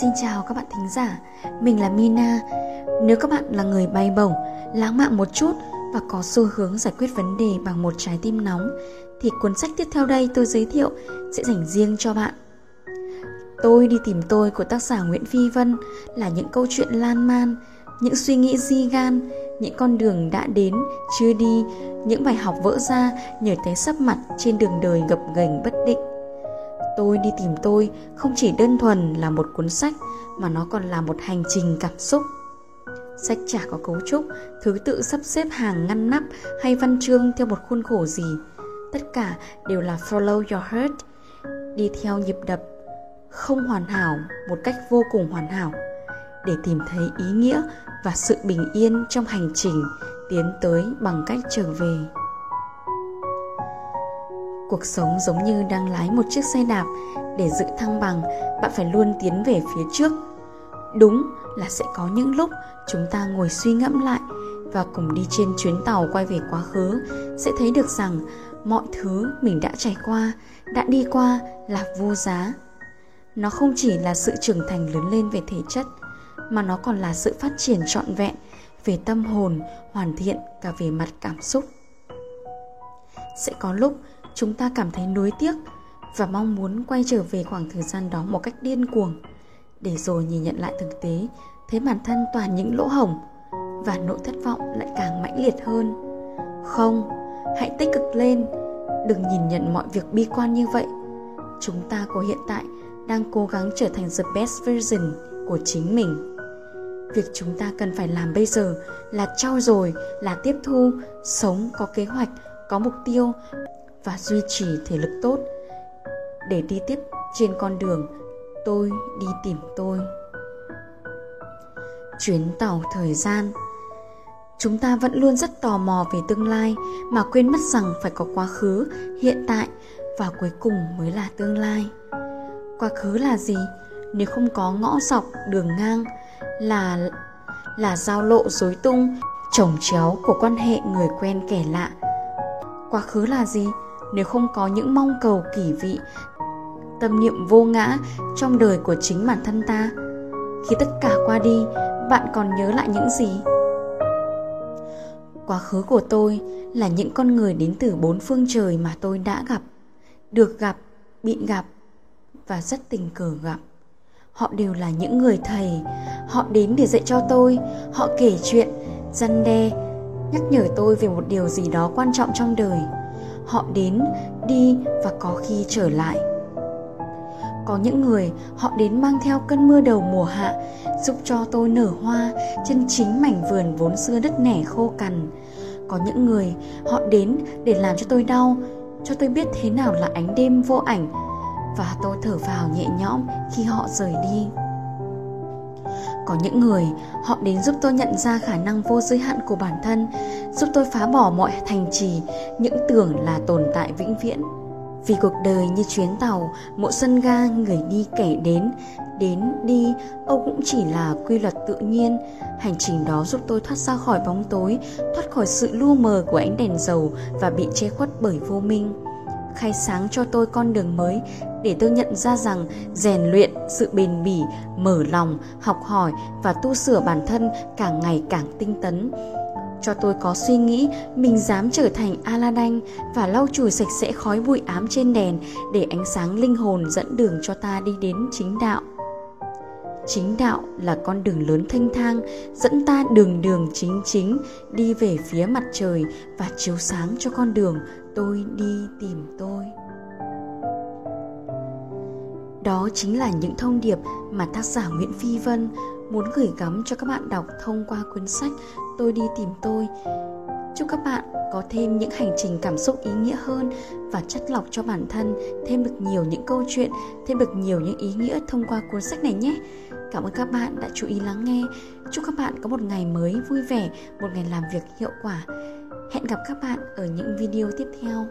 Xin chào các bạn thính giả, mình là Mina. Nếu các bạn là người bay bổng, lãng mạn một chút và có xu hướng giải quyết vấn đề bằng một trái tim nóng thì cuốn sách tiếp theo đây tôi giới thiệu sẽ dành riêng cho bạn. Tôi đi tìm tôi của tác giả Nguyễn Phi Vân là những câu chuyện lan man, những suy nghĩ di gan, những con đường đã đến, chưa đi, những bài học vỡ ra nhờ té sắp mặt trên đường đời gập ghềnh bất định Tôi đi tìm tôi không chỉ đơn thuần là một cuốn sách mà nó còn là một hành trình cảm xúc. Sách chả có cấu trúc, thứ tự sắp xếp hàng ngăn nắp hay văn chương theo một khuôn khổ gì. Tất cả đều là follow your heart, đi theo nhịp đập, không hoàn hảo một cách vô cùng hoàn hảo để tìm thấy ý nghĩa và sự bình yên trong hành trình tiến tới bằng cách trở về cuộc sống giống như đang lái một chiếc xe đạp. Để giữ thăng bằng, bạn phải luôn tiến về phía trước. Đúng là sẽ có những lúc chúng ta ngồi suy ngẫm lại và cùng đi trên chuyến tàu quay về quá khứ, sẽ thấy được rằng mọi thứ mình đã trải qua, đã đi qua là vô giá. Nó không chỉ là sự trưởng thành lớn lên về thể chất, mà nó còn là sự phát triển trọn vẹn về tâm hồn, hoàn thiện cả về mặt cảm xúc. Sẽ có lúc chúng ta cảm thấy nuối tiếc và mong muốn quay trở về khoảng thời gian đó một cách điên cuồng. Để rồi nhìn nhận lại thực tế, thấy bản thân toàn những lỗ hổng và nỗi thất vọng lại càng mãnh liệt hơn. Không, hãy tích cực lên, đừng nhìn nhận mọi việc bi quan như vậy. Chúng ta của hiện tại đang cố gắng trở thành the best version của chính mình. Việc chúng ta cần phải làm bây giờ là trau dồi, là tiếp thu, sống có kế hoạch, có mục tiêu và duy trì thể lực tốt. Để đi tiếp trên con đường, tôi đi tìm tôi. Chuyến tàu thời gian. Chúng ta vẫn luôn rất tò mò về tương lai mà quên mất rằng phải có quá khứ, hiện tại và cuối cùng mới là tương lai. Quá khứ là gì? Nếu không có ngõ dọc, đường ngang là là giao lộ rối tung, chồng chéo của quan hệ người quen kẻ lạ. Quá khứ là gì? Nếu không có những mong cầu kỳ vị, tâm niệm vô ngã trong đời của chính bản thân ta, khi tất cả qua đi, bạn còn nhớ lại những gì? Quá khứ của tôi là những con người đến từ bốn phương trời mà tôi đã gặp, được gặp, bị gặp và rất tình cờ gặp. Họ đều là những người thầy, họ đến để dạy cho tôi, họ kể chuyện răn đe, nhắc nhở tôi về một điều gì đó quan trọng trong đời họ đến, đi và có khi trở lại. Có những người, họ đến mang theo cơn mưa đầu mùa hạ, giúp cho tôi nở hoa trên chính mảnh vườn vốn xưa đất nẻ khô cằn. Có những người, họ đến để làm cho tôi đau, cho tôi biết thế nào là ánh đêm vô ảnh, và tôi thở vào nhẹ nhõm khi họ rời đi có những người, họ đến giúp tôi nhận ra khả năng vô giới hạn của bản thân, giúp tôi phá bỏ mọi thành trì, những tưởng là tồn tại vĩnh viễn. Vì cuộc đời như chuyến tàu mỗi sân ga người đi kẻ đến đến đi, âu cũng chỉ là quy luật tự nhiên. Hành trình đó giúp tôi thoát ra khỏi bóng tối, thoát khỏi sự lu mờ của ánh đèn dầu và bị che khuất bởi vô minh. Khai sáng cho tôi con đường mới để tôi nhận ra rằng rèn luyện sự bền bỉ, mở lòng, học hỏi và tu sửa bản thân càng ngày càng tinh tấn cho tôi có suy nghĩ, mình dám trở thành Aladdin và lau chùi sạch sẽ khói bụi ám trên đèn để ánh sáng linh hồn dẫn đường cho ta đi đến chính đạo. Chính đạo là con đường lớn thanh thang, dẫn ta đường đường chính chính, đi về phía mặt trời và chiếu sáng cho con đường tôi đi tìm tôi đó chính là những thông điệp mà tác giả Nguyễn Phi Vân muốn gửi gắm cho các bạn đọc thông qua cuốn sách Tôi đi tìm tôi. Chúc các bạn có thêm những hành trình cảm xúc ý nghĩa hơn và chất lọc cho bản thân thêm được nhiều những câu chuyện, thêm được nhiều những ý nghĩa thông qua cuốn sách này nhé. Cảm ơn các bạn đã chú ý lắng nghe. Chúc các bạn có một ngày mới vui vẻ, một ngày làm việc hiệu quả. Hẹn gặp các bạn ở những video tiếp theo.